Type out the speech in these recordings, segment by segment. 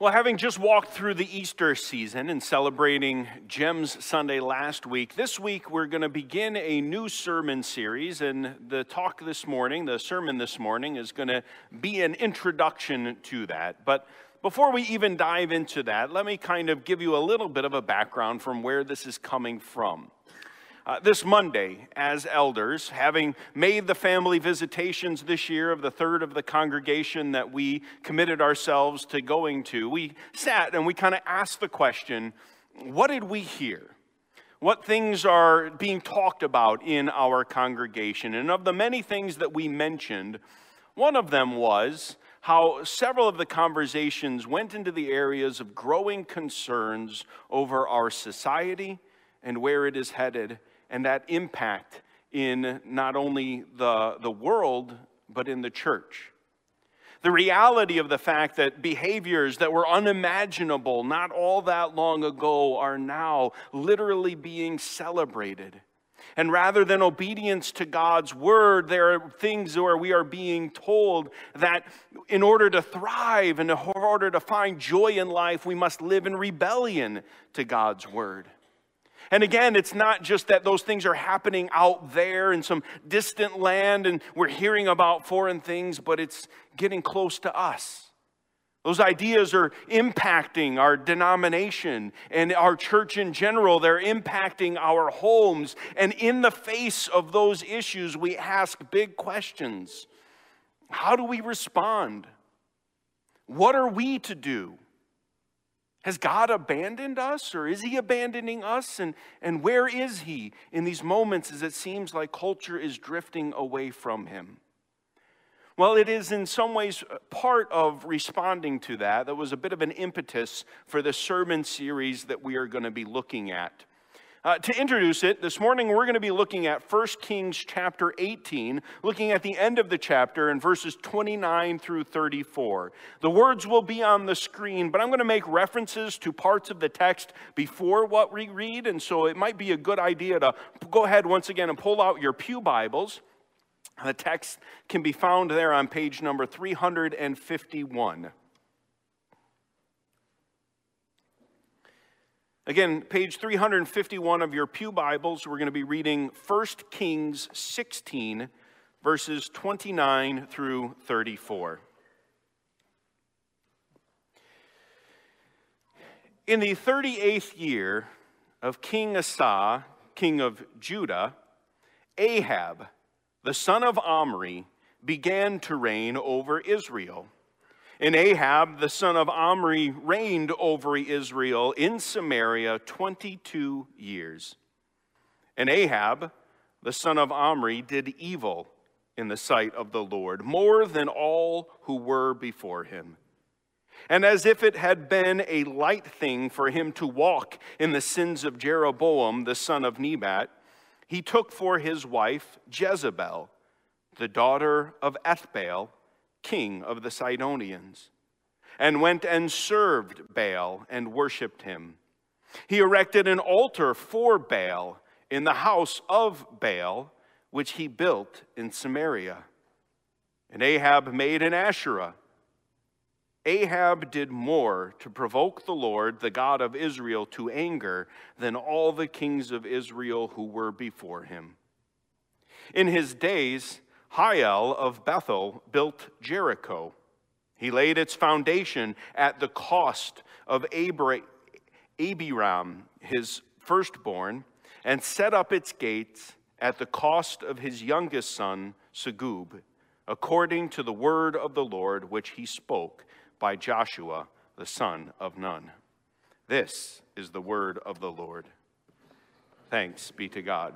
Well, having just walked through the Easter season and celebrating Gems Sunday last week, this week we're going to begin a new sermon series. And the talk this morning, the sermon this morning, is going to be an introduction to that. But before we even dive into that, let me kind of give you a little bit of a background from where this is coming from. Uh, this Monday, as elders, having made the family visitations this year of the third of the congregation that we committed ourselves to going to, we sat and we kind of asked the question what did we hear? What things are being talked about in our congregation? And of the many things that we mentioned, one of them was how several of the conversations went into the areas of growing concerns over our society and where it is headed and that impact in not only the, the world, but in the church. The reality of the fact that behaviors that were unimaginable not all that long ago are now literally being celebrated. And rather than obedience to God's word, there are things where we are being told that in order to thrive and in order to find joy in life, we must live in rebellion to God's word. And again, it's not just that those things are happening out there in some distant land and we're hearing about foreign things, but it's getting close to us. Those ideas are impacting our denomination and our church in general. They're impacting our homes. And in the face of those issues, we ask big questions How do we respond? What are we to do? Has God abandoned us or is He abandoning us? And, and where is He in these moments as it seems like culture is drifting away from Him? Well, it is in some ways part of responding to that. That was a bit of an impetus for the sermon series that we are going to be looking at. Uh, to introduce it, this morning we're going to be looking at 1 Kings chapter 18, looking at the end of the chapter in verses 29 through 34. The words will be on the screen, but I'm going to make references to parts of the text before what we read, and so it might be a good idea to go ahead once again and pull out your Pew Bibles. The text can be found there on page number 351. Again, page 351 of your Pew Bibles, we're going to be reading 1 Kings 16, verses 29 through 34. In the 38th year of King Asa, king of Judah, Ahab, the son of Omri, began to reign over Israel. And Ahab, the son of Omri, reigned over Israel in Samaria 22 years. And Ahab, the son of Omri, did evil in the sight of the Lord, more than all who were before him. And as if it had been a light thing for him to walk in the sins of Jeroboam, the son of Nebat, he took for his wife Jezebel, the daughter of Ethbaal king of the Sidonians, and went and served Baal and worshiped him. He erected an altar for Baal in the house of Baal, which he built in Samaria. And Ahab made an Asherah. Ahab did more to provoke the Lord, the God of Israel, to anger than all the kings of Israel who were before him. In his days, Hiel of Bethel built Jericho. He laid its foundation at the cost of Abiram, his firstborn, and set up its gates at the cost of his youngest son, Segub, according to the word of the Lord which he spoke by Joshua, the son of Nun. This is the word of the Lord. Thanks be to God.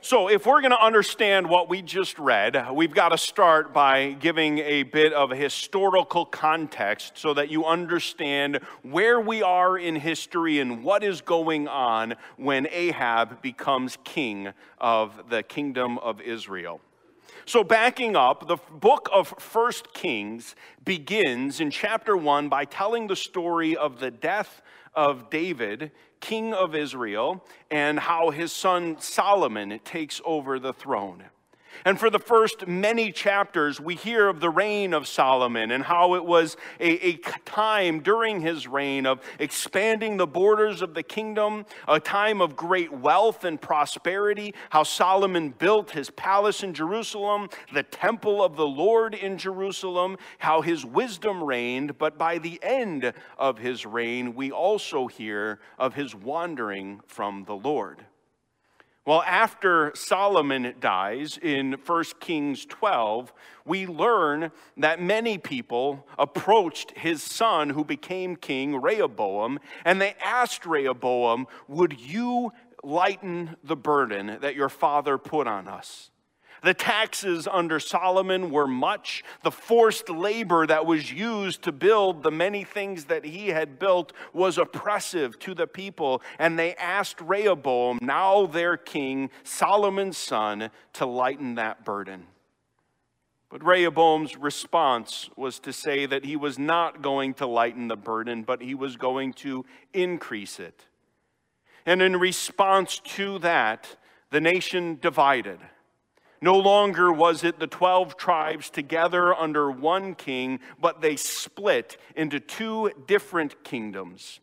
So, if we're going to understand what we just read, we've got to start by giving a bit of a historical context so that you understand where we are in history and what is going on when Ahab becomes king of the kingdom of Israel. So, backing up, the book of First Kings begins in chapter 1 by telling the story of the death of David, king of Israel, and how his son Solomon takes over the throne. And for the first many chapters, we hear of the reign of Solomon and how it was a, a, time during his reign of expanding the borders of the kingdom, a time of great wealth and prosperity, how Solomon built his palace in Jerusalem, the temple of the Lord in Jerusalem, how his wisdom reigned. But by the end of his reign, we also hear of his wandering from the Lord. Well, after Solomon dies in 1 Kings 12, we learn that many people approached his son who became king, Rehoboam, and they asked Rehoboam, Would you lighten the burden that your father put on us? The taxes under Solomon were much. The forced labor that was used to build the many things that he had built was oppressive to the people. And they asked Rehoboam, now their king, Solomon's son, to lighten that burden. But Rehoboam's response was to say that he was not going to lighten the burden, but he was going to increase it. And in response to that, the nation divided. No longer was it the 12 tribes together under one king, but they split into two different kingdoms.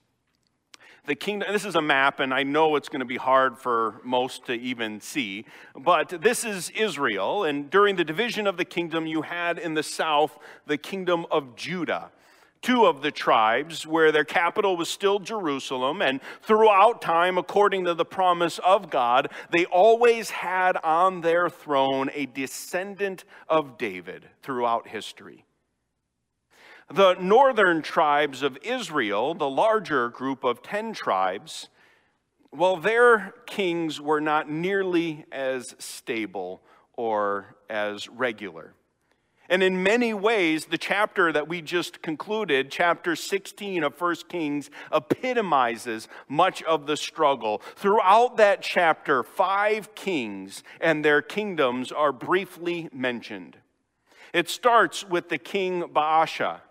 The kingdom, this is a map, and I know it's going to be hard for most to even see, but this is Israel. And during the division of the kingdom, you had in the south the kingdom of Judah two of the tribes where their capital was still Jerusalem. And throughout time, according to the promise of God, they always had on their throne a descendant of David throughout history. The northern tribes of Israel, the larger group of 10 tribes, well, their kings were not nearly as stable or as regular. And in many ways, the chapter that we just concluded, chapter 16 of 1 Kings, epitomizes much of the struggle. Throughout that chapter, five kings and their kingdoms are briefly mentioned. It starts with the king Baasha.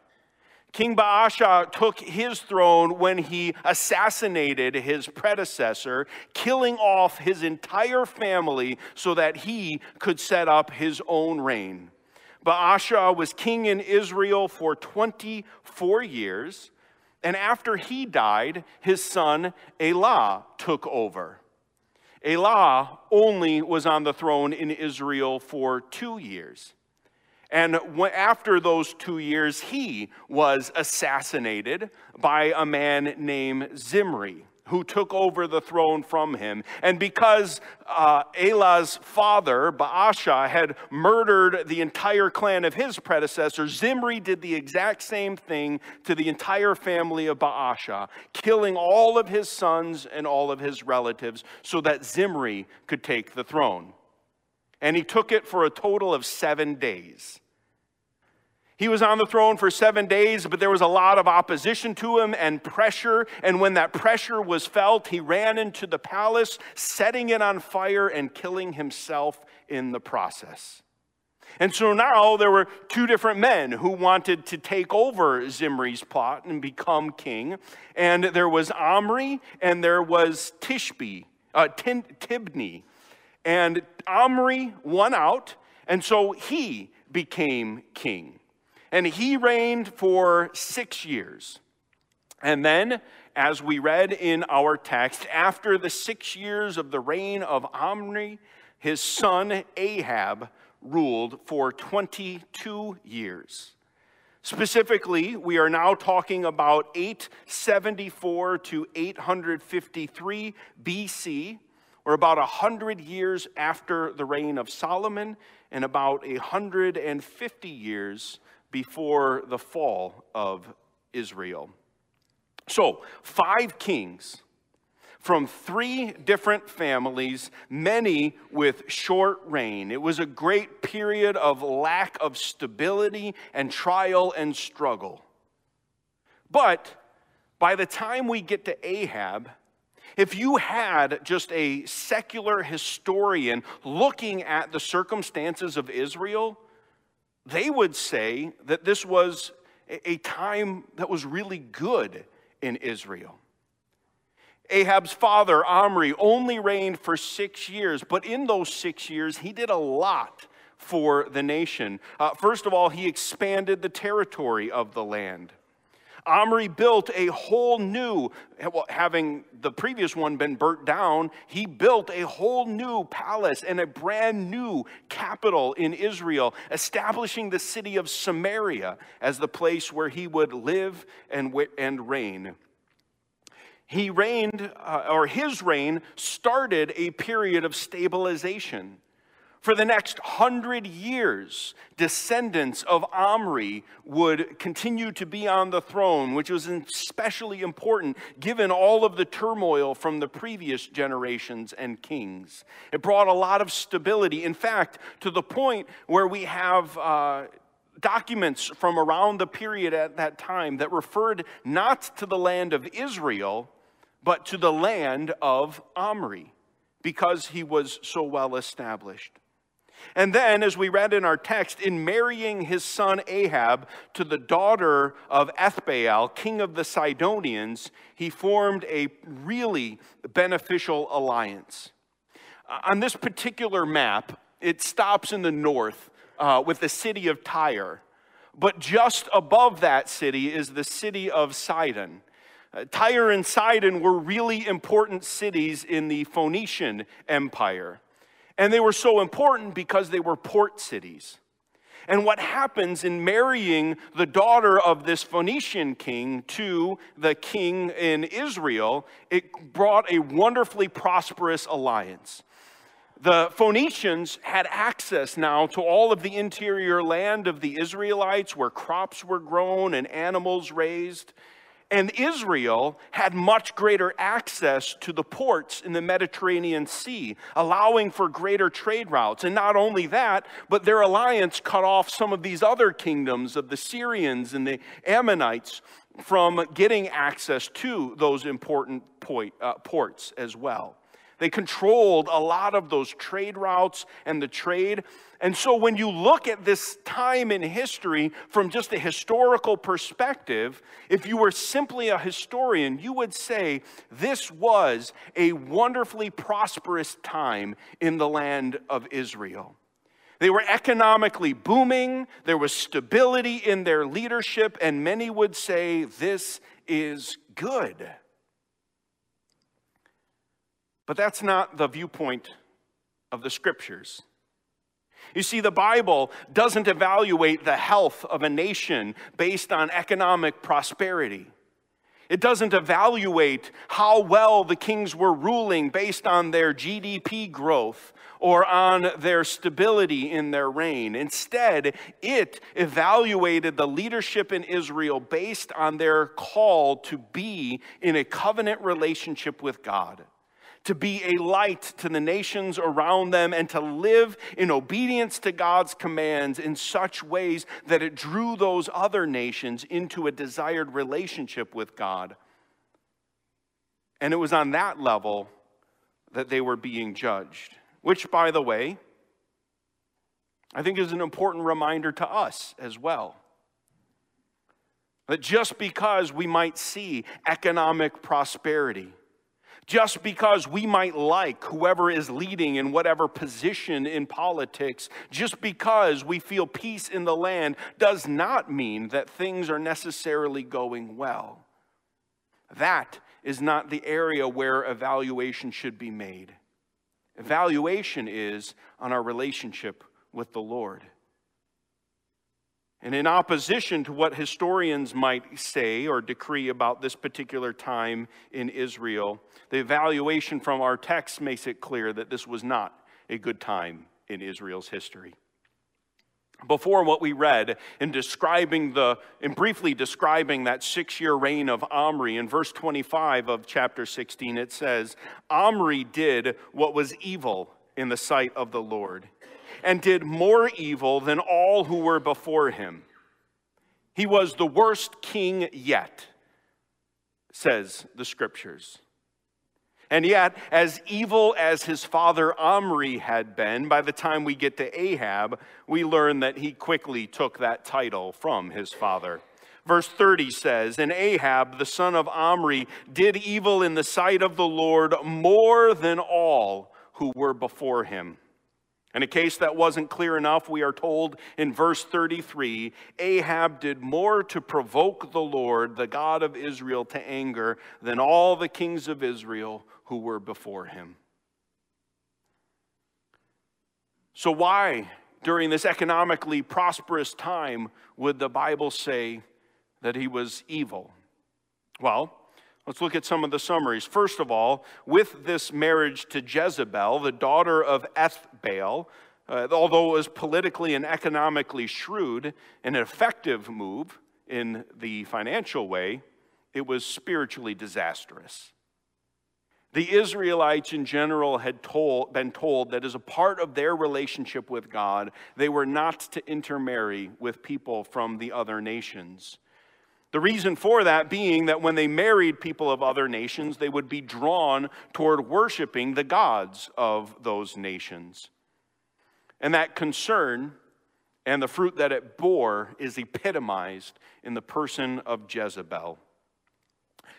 King Baasha took his throne when he assassinated his predecessor, killing off his entire family so that he could set up his own reign. Baasha was king in Israel for 24 years, and after he died, his son Elah took over. Elah only was on the throne in Israel for two years. And after those two years, he was assassinated by a man named Zimri who took over the throne from him. And because uh, Elah's father, Baasha, had murdered the entire clan of his predecessor, Zimri did the exact same thing to the entire family of Baasha, killing all of his sons and all of his relatives so that Zimri could take the throne. And he took it for a total of seven days. He was on the throne for seven days, but there was a lot of opposition to him and pressure. And when that pressure was felt, he ran into the palace, setting it on fire and killing himself in the process. And so now there were two different men who wanted to take over Zimri's plot and become king. And there was Omri and there was Tishbe, uh, Tibni. And Omri won out, and so he became king. And he reigned for six years. And then, as we read in our text, after the six years of the reign of Omri, his son Ahab ruled for 22 years. Specifically, we are now talking about 874 to 853 BC, or about 100 years after the reign of Solomon, and about 150 years before the fall of Israel. So, five kings from three different families, many with short reign. It was a great period of lack of stability and trial and struggle. But by the time we get to Ahab, if you had just a secular historian looking at the circumstances of Israel, they would say that this was a time that was really good in Israel. Ahab's father, Omri, only reigned for six years, but in those six years, he did a lot for the nation. Uh, first of all, he expanded the territory of the land. Omri built a whole new, having the previous one been burnt down, he built a whole new palace and a brand new capital in Israel, establishing the city of Samaria as the place where he would live and, and reign he reigned, uh, or his reign started a period of stabilization. For the next hundred years, descendants of Omri would continue to be on the throne, which was especially important given all of the turmoil from the previous generations and kings. It brought a lot of stability. In fact, to the point where we have. Uh, documents from around the period at that time that referred not to the land of Israel, but to the land of Omri, because he was so well established. And then, as we read in our text, in marrying his son Ahab to the daughter of Ethbaal, king of the Sidonians, he formed a really beneficial alliance. On this particular map, it stops in the north uh, with the city of Tyre. But just above that city is the city of Sidon. Uh, Tyre and Sidon were really important cities in the Phoenician Empire. And they were so important because they were port cities. And what happens in marrying the daughter of this Phoenician king to the king in Israel, it brought a wonderfully prosperous alliance. The Phoenicians had access now to all of the interior land of the Israelites where crops were grown and animals raised. And Israel had much greater access to the ports in the Mediterranean Sea, allowing for greater trade routes. And not only that, but their alliance cut off some of these other kingdoms of the Syrians and the Ammonites from getting access to those important point, uh, ports as well. They controlled a lot of those trade routes and the trade. And so when you look at this time in history from just a historical perspective, if you were simply a historian, you would say this was a wonderfully prosperous time in the land of Israel. They were economically booming, there was stability in their leadership, and many would say this is good. But that's not the viewpoint of the scriptures. You see, the Bible doesn't evaluate the health of a nation based on economic prosperity. It doesn't evaluate how well the kings were ruling based on their GDP growth or on their stability in their reign. Instead, it evaluated the leadership in Israel based on their call to be in a covenant relationship with God to be a light to the nations around them, and to live in obedience to God's commands in such ways that it drew those other nations into a desired relationship with God. And it was on that level that they were being judged, which, by the way, I think is an important reminder to us as well. That just because we might see economic prosperity, just because we might like whoever is leading in whatever position in politics, just because we feel peace in the land, does not mean that things are necessarily going well. That is not the area where evaluation should be made. Evaluation is on our relationship with the Lord. And in opposition to what historians might say or decree about this particular time in Israel, the evaluation from our text makes it clear that this was not a good time in Israel's history. Before what we read in describing the, in briefly describing that six year reign of Omri, in verse 25 of chapter 16, it says, Omri did what was evil in the sight of the Lord and did more evil than all who were before him. He was the worst king yet, says the scriptures. And yet, as evil as his father Omri had been, by the time we get to Ahab, we learn that he quickly took that title from his father. Verse 30 says, And Ahab, the son of Omri, did evil in the sight of the Lord more than all who were before him. In a case that wasn't clear enough, we are told in verse 33 Ahab did more to provoke the Lord, the God of Israel, to anger than all the kings of Israel who were before him. So, why, during this economically prosperous time, would the Bible say that he was evil? Well, Let's look at some of the summaries. First of all, with this marriage to Jezebel, the daughter of Ethbaal, uh, although it was politically and economically shrewd, an effective move in the financial way, it was spiritually disastrous. The Israelites in general had told, been told that as a part of their relationship with God, they were not to intermarry with people from the other nations. The reason for that being that when they married people of other nations, they would be drawn toward worshiping the gods of those nations. And that concern and the fruit that it bore is epitomized in the person of Jezebel.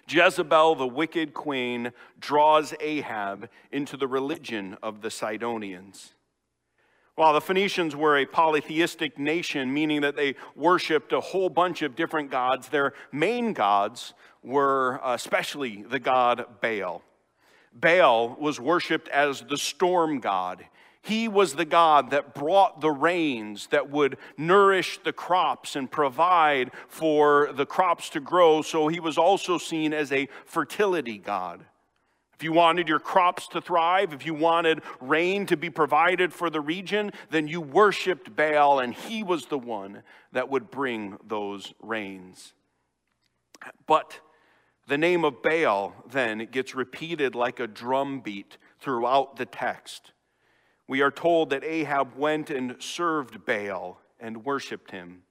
Jezebel, the wicked queen, draws Ahab into the religion of the Sidonians. While the Phoenicians were a polytheistic nation, meaning that they worshiped a whole bunch of different gods, their main gods were uh, especially the god Baal. Baal was worshiped as the storm god. He was the God that brought the rains that would nourish the crops and provide for the crops to grow. So he was also seen as a fertility God. If you wanted your crops to thrive, if you wanted rain to be provided for the region, then you worshiped Baal, and he was the one that would bring those rains. But the name of Baal then gets repeated like a drum beat throughout the text. We are told that Ahab went and served Baal and worshiped him.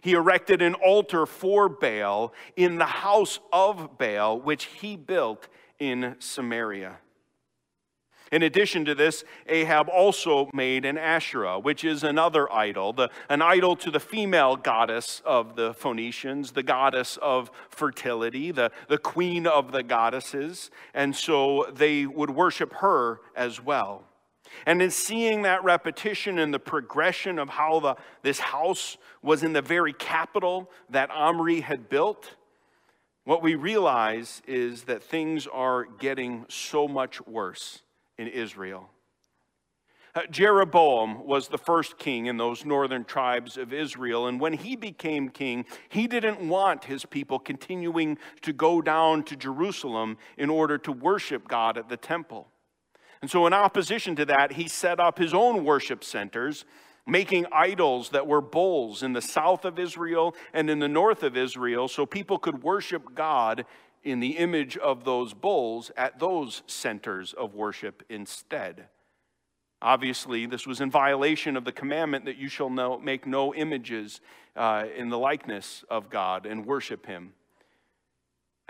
He erected an altar for Baal in the house of Baal, which he built in Samaria. In addition to this, Ahab also made an Asherah, which is another idol, the, an idol to the female goddess of the Phoenicians, the goddess of fertility, the, the queen of the goddesses. And so they would worship her as well. And in seeing that repetition and the progression of how the, this house was in the very capital that Omri had built, what we realize is that things are getting so much worse in Israel. Uh, Jeroboam was the first king in those northern tribes of Israel, and when he became king, he didn't want his people continuing to go down to Jerusalem in order to worship God at the temple. And so, in opposition to that, he set up his own worship centers making idols that were bulls in the south of Israel and in the north of Israel so people could worship God in the image of those bulls at those centers of worship instead. Obviously, this was in violation of the commandment that you shall know, make no images uh, in the likeness of God and worship him.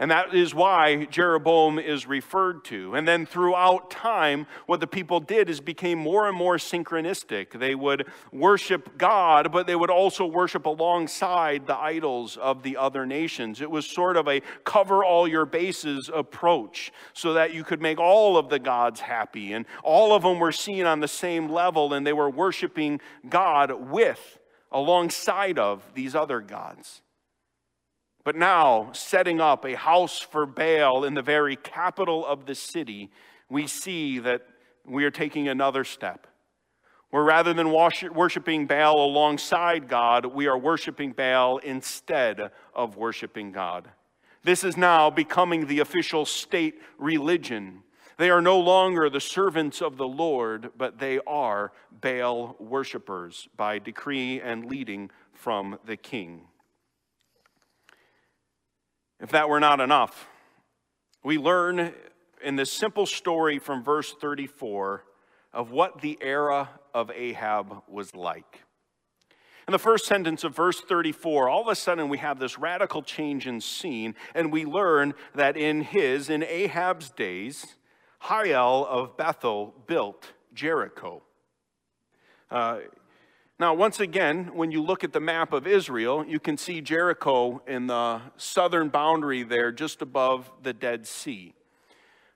And that is why Jeroboam is referred to. And then throughout time, what the people did is became more and more synchronistic. They would worship God, but they would also worship alongside the idols of the other nations. It was sort of a cover all your bases approach so that you could make all of the gods happy. And all of them were seen on the same level, and they were worshiping God with, alongside of these other gods. But now, setting up a house for Baal in the very capital of the city, we see that we are taking another step. Where rather than worshiping Baal alongside God, we are worshiping Baal instead of worshiping God. This is now becoming the official state religion. They are no longer the servants of the Lord, but they are Baal worshippers by decree and leading from the king. If that were not enough, we learn in this simple story from verse 34 of what the era of Ahab was like. In the first sentence of verse 34, all of a sudden we have this radical change in scene, and we learn that in his, in Ahab's days, Hiel of Bethel built Jericho. Uh, Now, once again, when you look at the map of Israel, you can see Jericho in the southern boundary there, just above the Dead Sea.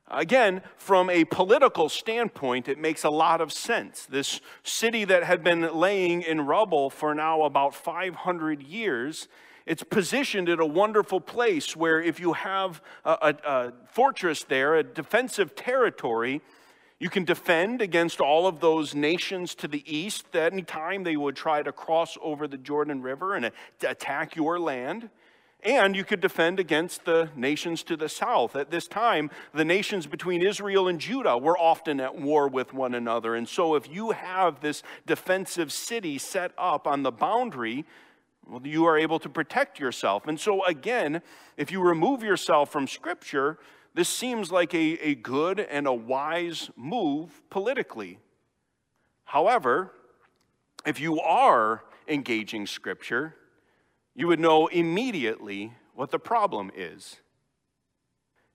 Again, from a political standpoint, it makes a lot of sense. This city that had been laying in rubble for now about 500 years, it's positioned in a wonderful place where if you have a, a, a fortress there, a defensive territory, you can defend against all of those nations to the east at any time they would try to cross over the Jordan River and attack your land. And you could defend against the nations to the south. At this time, the nations between Israel and Judah were often at war with one another. And so, if you have this defensive city set up on the boundary, well, you are able to protect yourself. And so, again, if you remove yourself from Scripture, this seems like a, a good and a wise move politically. However, if you are engaging Scripture, you would know immediately what the problem is.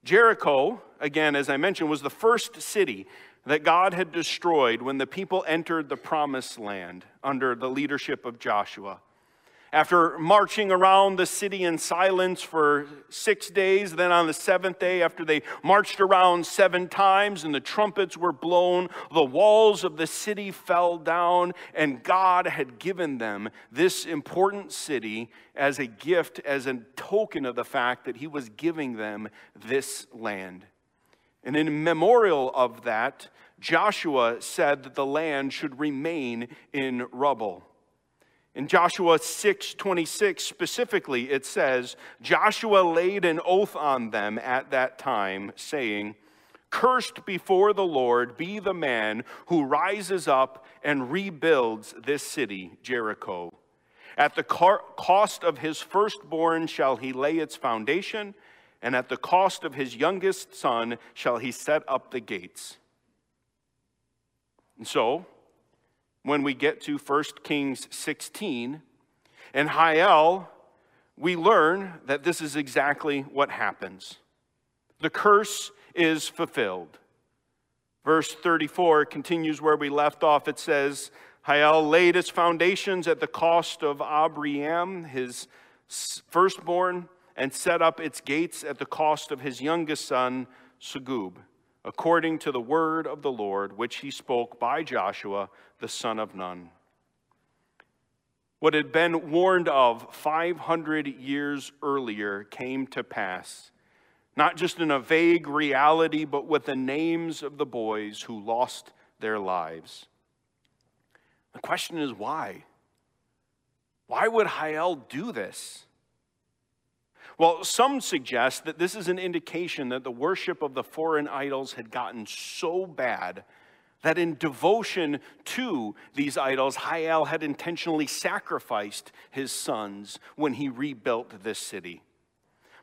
Jericho, again, as I mentioned, was the first city that God had destroyed when the people entered the promised land under the leadership of Joshua. After marching around the city in silence for six days, then on the seventh day, after they marched around seven times and the trumpets were blown, the walls of the city fell down, and God had given them this important city as a gift, as a token of the fact that He was giving them this land. And in memorial of that, Joshua said that the land should remain in rubble. In Joshua 6:26 specifically it says Joshua laid an oath on them at that time saying Cursed before the Lord be the man who rises up and rebuilds this city Jericho. At the cost of his firstborn shall he lay its foundation and at the cost of his youngest son shall he set up the gates and so when we get to 1 Kings 16. And Hiel, we learn that this is exactly what happens. The curse is fulfilled. Verse 34 continues where we left off. It says, Hiel laid its foundations at the cost of Abiram, his firstborn, and set up its gates at the cost of his youngest son, Segub according to the word of the Lord, which he spoke by Joshua, the son of Nun. What had been warned of 500 years earlier came to pass, not just in a vague reality, but with the names of the boys who lost their lives. The question is why? Why would Hiel do this? Well, some suggest that this is an indication that the worship of the foreign idols had gotten so bad that in devotion to these idols, Hiel had intentionally sacrificed his sons when he rebuilt this city.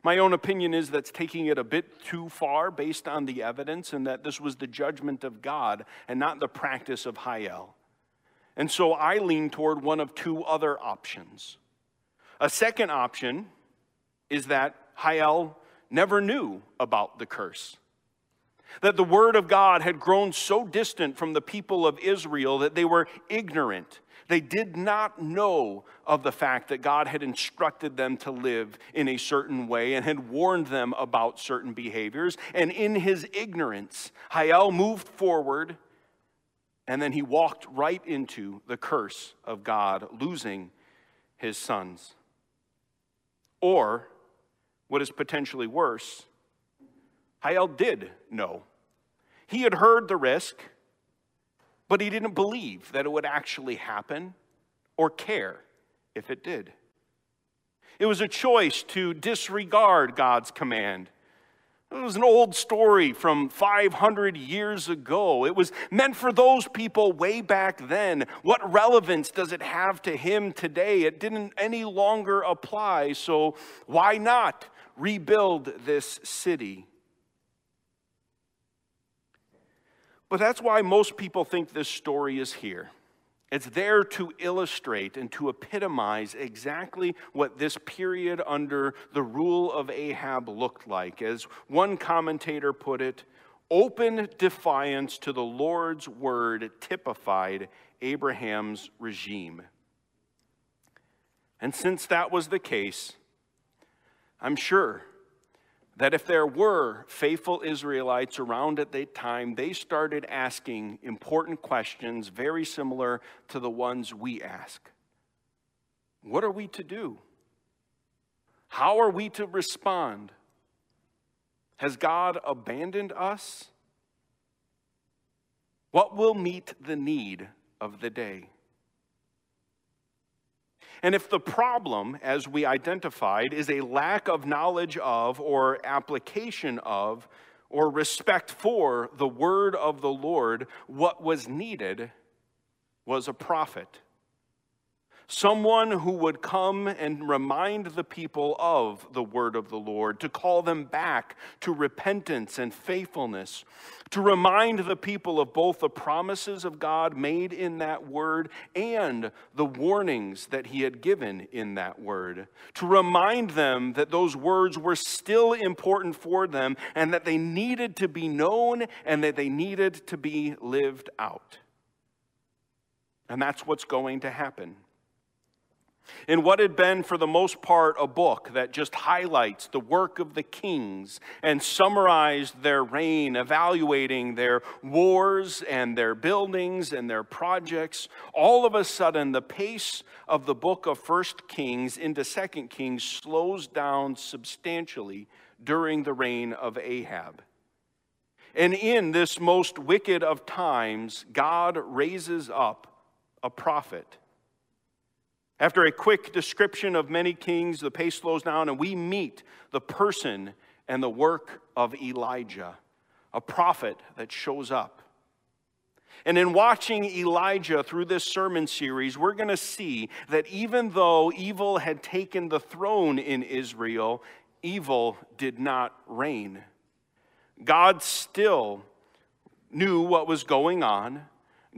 My own opinion is that's taking it a bit too far based on the evidence, and that this was the judgment of God and not the practice of Hiel. And so I lean toward one of two other options. A second option is that Hiel never knew about the curse. That the word of God had grown so distant from the people of Israel that they were ignorant. They did not know of the fact that God had instructed them to live in a certain way and had warned them about certain behaviors. And in his ignorance, Hiel moved forward and then he walked right into the curse of God, losing his sons. Or what is potentially worse, Hiel did know. He had heard the risk, but he didn't believe that it would actually happen or care if it did. It was a choice to disregard God's command. It was an old story from 500 years ago. It was meant for those people way back then. What relevance does it have to him today? It didn't any longer apply, so why not rebuild this city. But that's why most people think this story is here. It's there to illustrate and to epitomize exactly what this period under the rule of Ahab looked like. As one commentator put it, open defiance to the Lord's word typified Abraham's regime. And since that was the case, I'm sure that if there were faithful Israelites around at that time, they started asking important questions very similar to the ones we ask. What are we to do? How are we to respond? Has God abandoned us? What will meet the need of the day? And if the problem, as we identified, is a lack of knowledge of or application of or respect for the word of the Lord, what was needed was a prophet someone who would come and remind the people of the word of the Lord, to call them back to repentance and faithfulness, to remind the people of both the promises of God made in that word and the warnings that he had given in that word, to remind them that those words were still important for them and that they needed to be known and that they needed to be lived out. And that's what's going to happen. In what had been, for the most part, a book that just highlights the work of the kings and summarized their reign, evaluating their wars and their buildings and their projects, all of a sudden the pace of the book of First Kings into Second Kings slows down substantially during the reign of Ahab. And in this most wicked of times, God raises up a prophet after a quick description of many kings, the pace slows down and we meet the person and the work of Elijah, a prophet that shows up. And in watching Elijah through this sermon series, we're going to see that even though evil had taken the throne in Israel, evil did not reign. God still knew what was going on.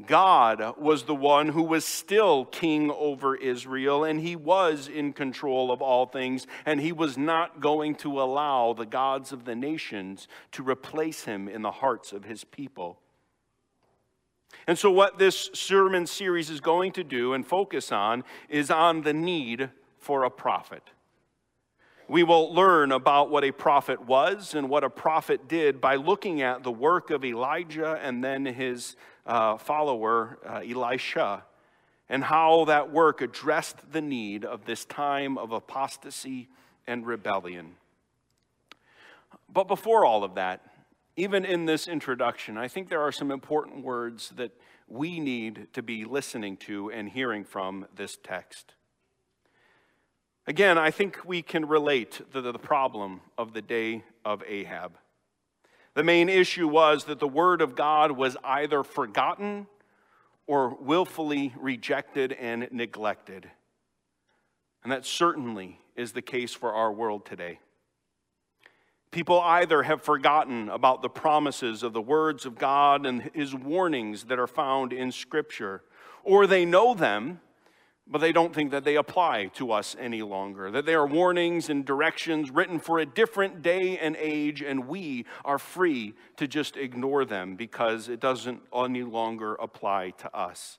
God was the one who was still king over Israel, and he was in control of all things, and he was not going to allow the gods of the nations to replace him in the hearts of his people. And so, what this sermon series is going to do and focus on is on the need for a prophet. We will learn about what a prophet was and what a prophet did by looking at the work of Elijah and then his uh, follower, uh, Elisha, and how that work addressed the need of this time of apostasy and rebellion. But before all of that, even in this introduction, I think there are some important words that we need to be listening to and hearing from this text. Again, I think we can relate to the problem of the day of Ahab. The main issue was that the Word of God was either forgotten or willfully rejected and neglected. And that certainly is the case for our world today. People either have forgotten about the promises of the words of God and His warnings that are found in Scripture, or they know them but they don't think that they apply to us any longer, that they are warnings and directions written for a different day and age, and we are free to just ignore them because it doesn't any longer apply to us.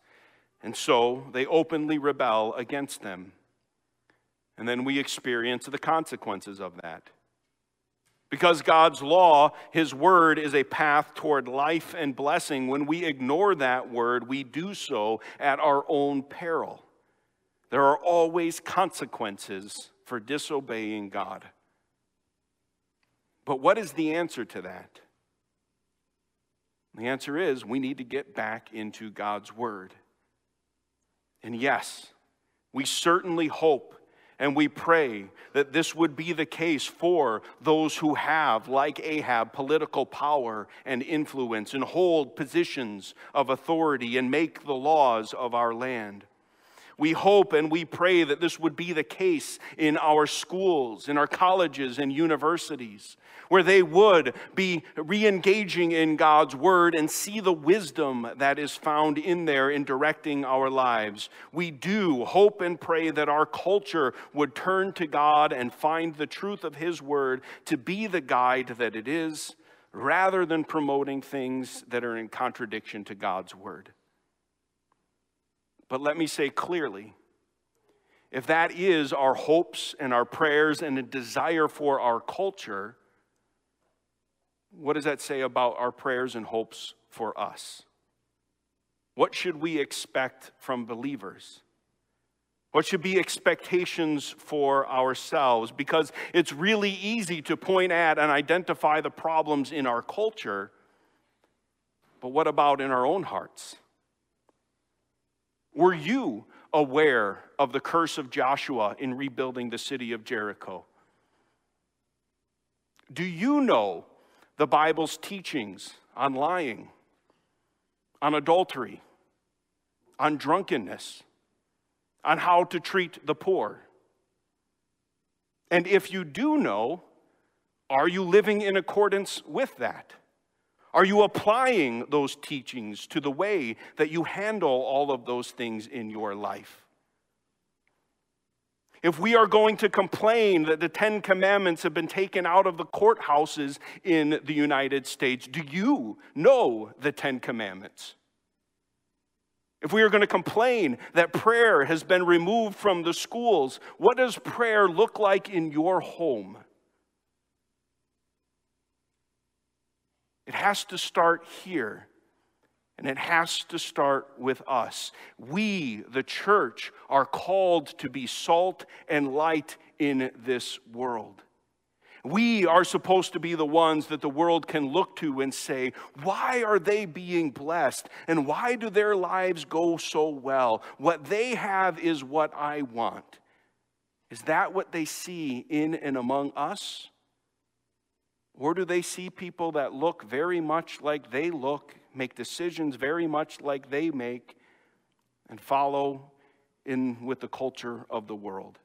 And so they openly rebel against them. And then we experience the consequences of that. Because God's law, His word, is a path toward life and blessing, when we ignore that word, we do so at our own peril. There are always consequences for disobeying God. But what is the answer to that? The answer is we need to get back into God's Word. And yes, we certainly hope and we pray that this would be the case for those who have, like Ahab, political power and influence and hold positions of authority and make the laws of our land. We hope and we pray that this would be the case in our schools, in our colleges and universities, where they would be re engaging in God's word and see the wisdom that is found in there in directing our lives. We do hope and pray that our culture would turn to God and find the truth of His word to be the guide that it is, rather than promoting things that are in contradiction to God's word. But let me say clearly if that is our hopes and our prayers and a desire for our culture, what does that say about our prayers and hopes for us? What should we expect from believers? What should be expectations for ourselves? Because it's really easy to point at and identify the problems in our culture, but what about in our own hearts? Were you aware of the curse of Joshua in rebuilding the city of Jericho? Do you know the Bible's teachings on lying, on adultery, on drunkenness, on how to treat the poor? And if you do know, are you living in accordance with that? Are you applying those teachings to the way that you handle all of those things in your life? If we are going to complain that the Ten Commandments have been taken out of the courthouses in the United States, do you know the Ten Commandments? If we are going to complain that prayer has been removed from the schools, what does prayer look like in your home? It has to start here. And it has to start with us. We, the church, are called to be salt and light in this world. We are supposed to be the ones that the world can look to and say, Why are they being blessed? And why do their lives go so well? What they have is what I want. Is that what they see in and among us? Or do they see people that look very much like they look, make decisions very much like they make, and follow in with the culture of the world?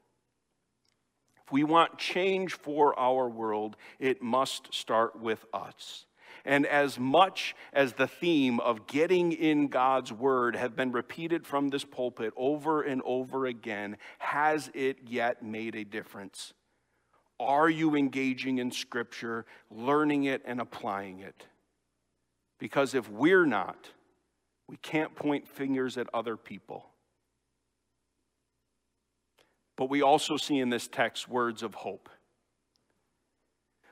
If we want change for our world, it must start with us. And as much as the theme of getting in God's word have been repeated from this pulpit over and over again, has it yet made a difference? Are you engaging in Scripture, learning it, and applying it? Because if we're not, we can't point fingers at other people. But we also see in this text words of hope.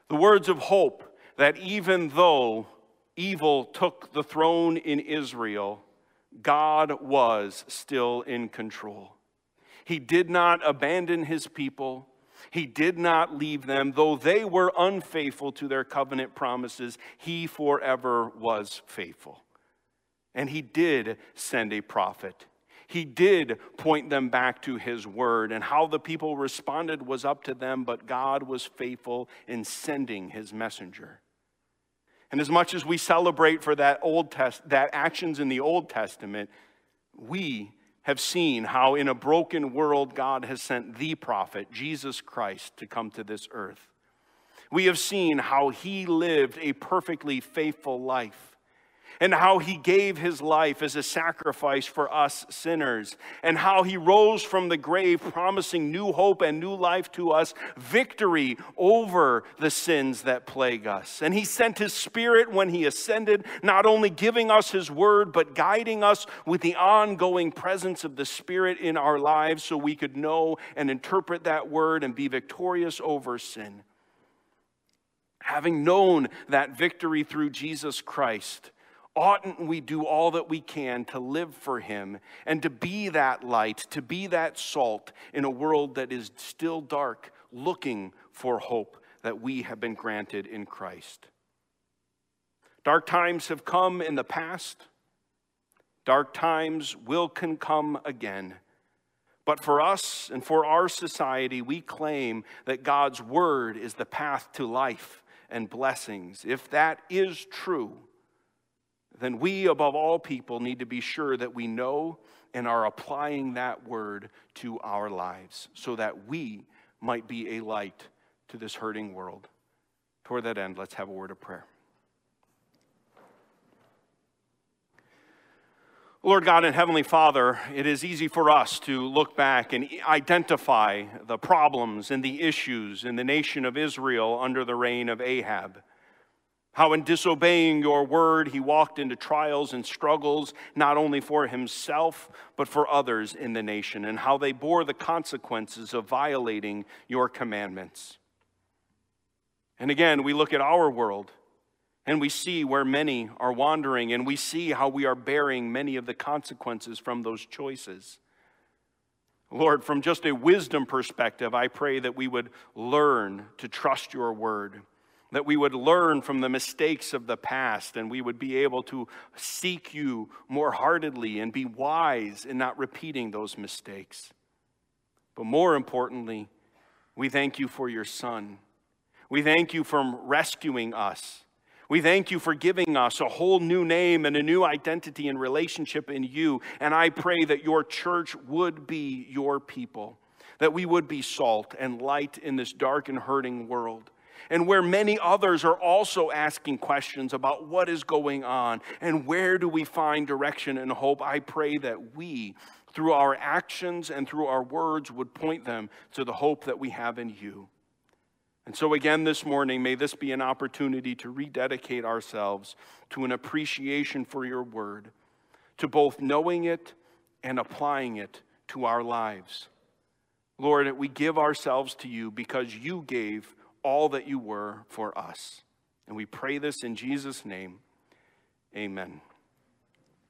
The words of hope that even though evil took the throne in Israel, God was still in control. He did not abandon his people. He did not leave them, though they were unfaithful to their covenant promises, he forever was faithful. And he did send a prophet. He did point them back to his word, and how the people responded was up to them, but God was faithful in sending his messenger. And as much as we celebrate for that old test that actions in the Old Testament, we have seen how in a broken world God has sent the prophet, Jesus Christ, to come to this earth. We have seen how he lived a perfectly faithful life and how he gave his life as a sacrifice for us sinners, and how he rose from the grave, promising new hope and new life to us, victory over the sins that plague us. And he sent his spirit when he ascended, not only giving us his word, but guiding us with the ongoing presence of the spirit in our lives so we could know and interpret that word and be victorious over sin. Having known that victory through Jesus Christ, oughtn't we do all that we can to live for Him and to be that light, to be that salt in a world that is still dark, looking for hope that we have been granted in Christ? Dark times have come in the past, dark times will can come again. But for us and for our society, we claim that God's word is the path to life and blessings. If that is true, then we, above all people, need to be sure that we know and are applying that word to our lives so that we might be a light to this hurting world. Toward that end, let's have a word of prayer. Lord God and Heavenly Father, it is easy for us to look back and identify the problems and the issues in the nation of Israel under the reign of Ahab. How, in disobeying your word, he walked into trials and struggles, not only for himself, but for others in the nation, and how they bore the consequences of violating your commandments. And again, we look at our world and we see where many are wandering, and we see how we are bearing many of the consequences from those choices. Lord, from just a wisdom perspective, I pray that we would learn to trust your word that we would learn from the mistakes of the past and we would be able to seek you more heartedly and be wise in not repeating those mistakes. But more importantly, we thank you for your Son. We thank you for rescuing us. We thank you for giving us a whole new name and a new identity and relationship in you. And I pray that your church would be your people, that we would be salt and light in this dark and hurting world and where many others are also asking questions about what is going on and where do we find direction and hope, I pray that we, through our actions and through our words, would point them to the hope that we have in you. And so, again, this morning, may this be an opportunity to rededicate ourselves to an appreciation for your word, to both knowing it and applying it to our lives. Lord, we give ourselves to you because you gave all that you were for us. And we pray this in Jesus' name. Amen.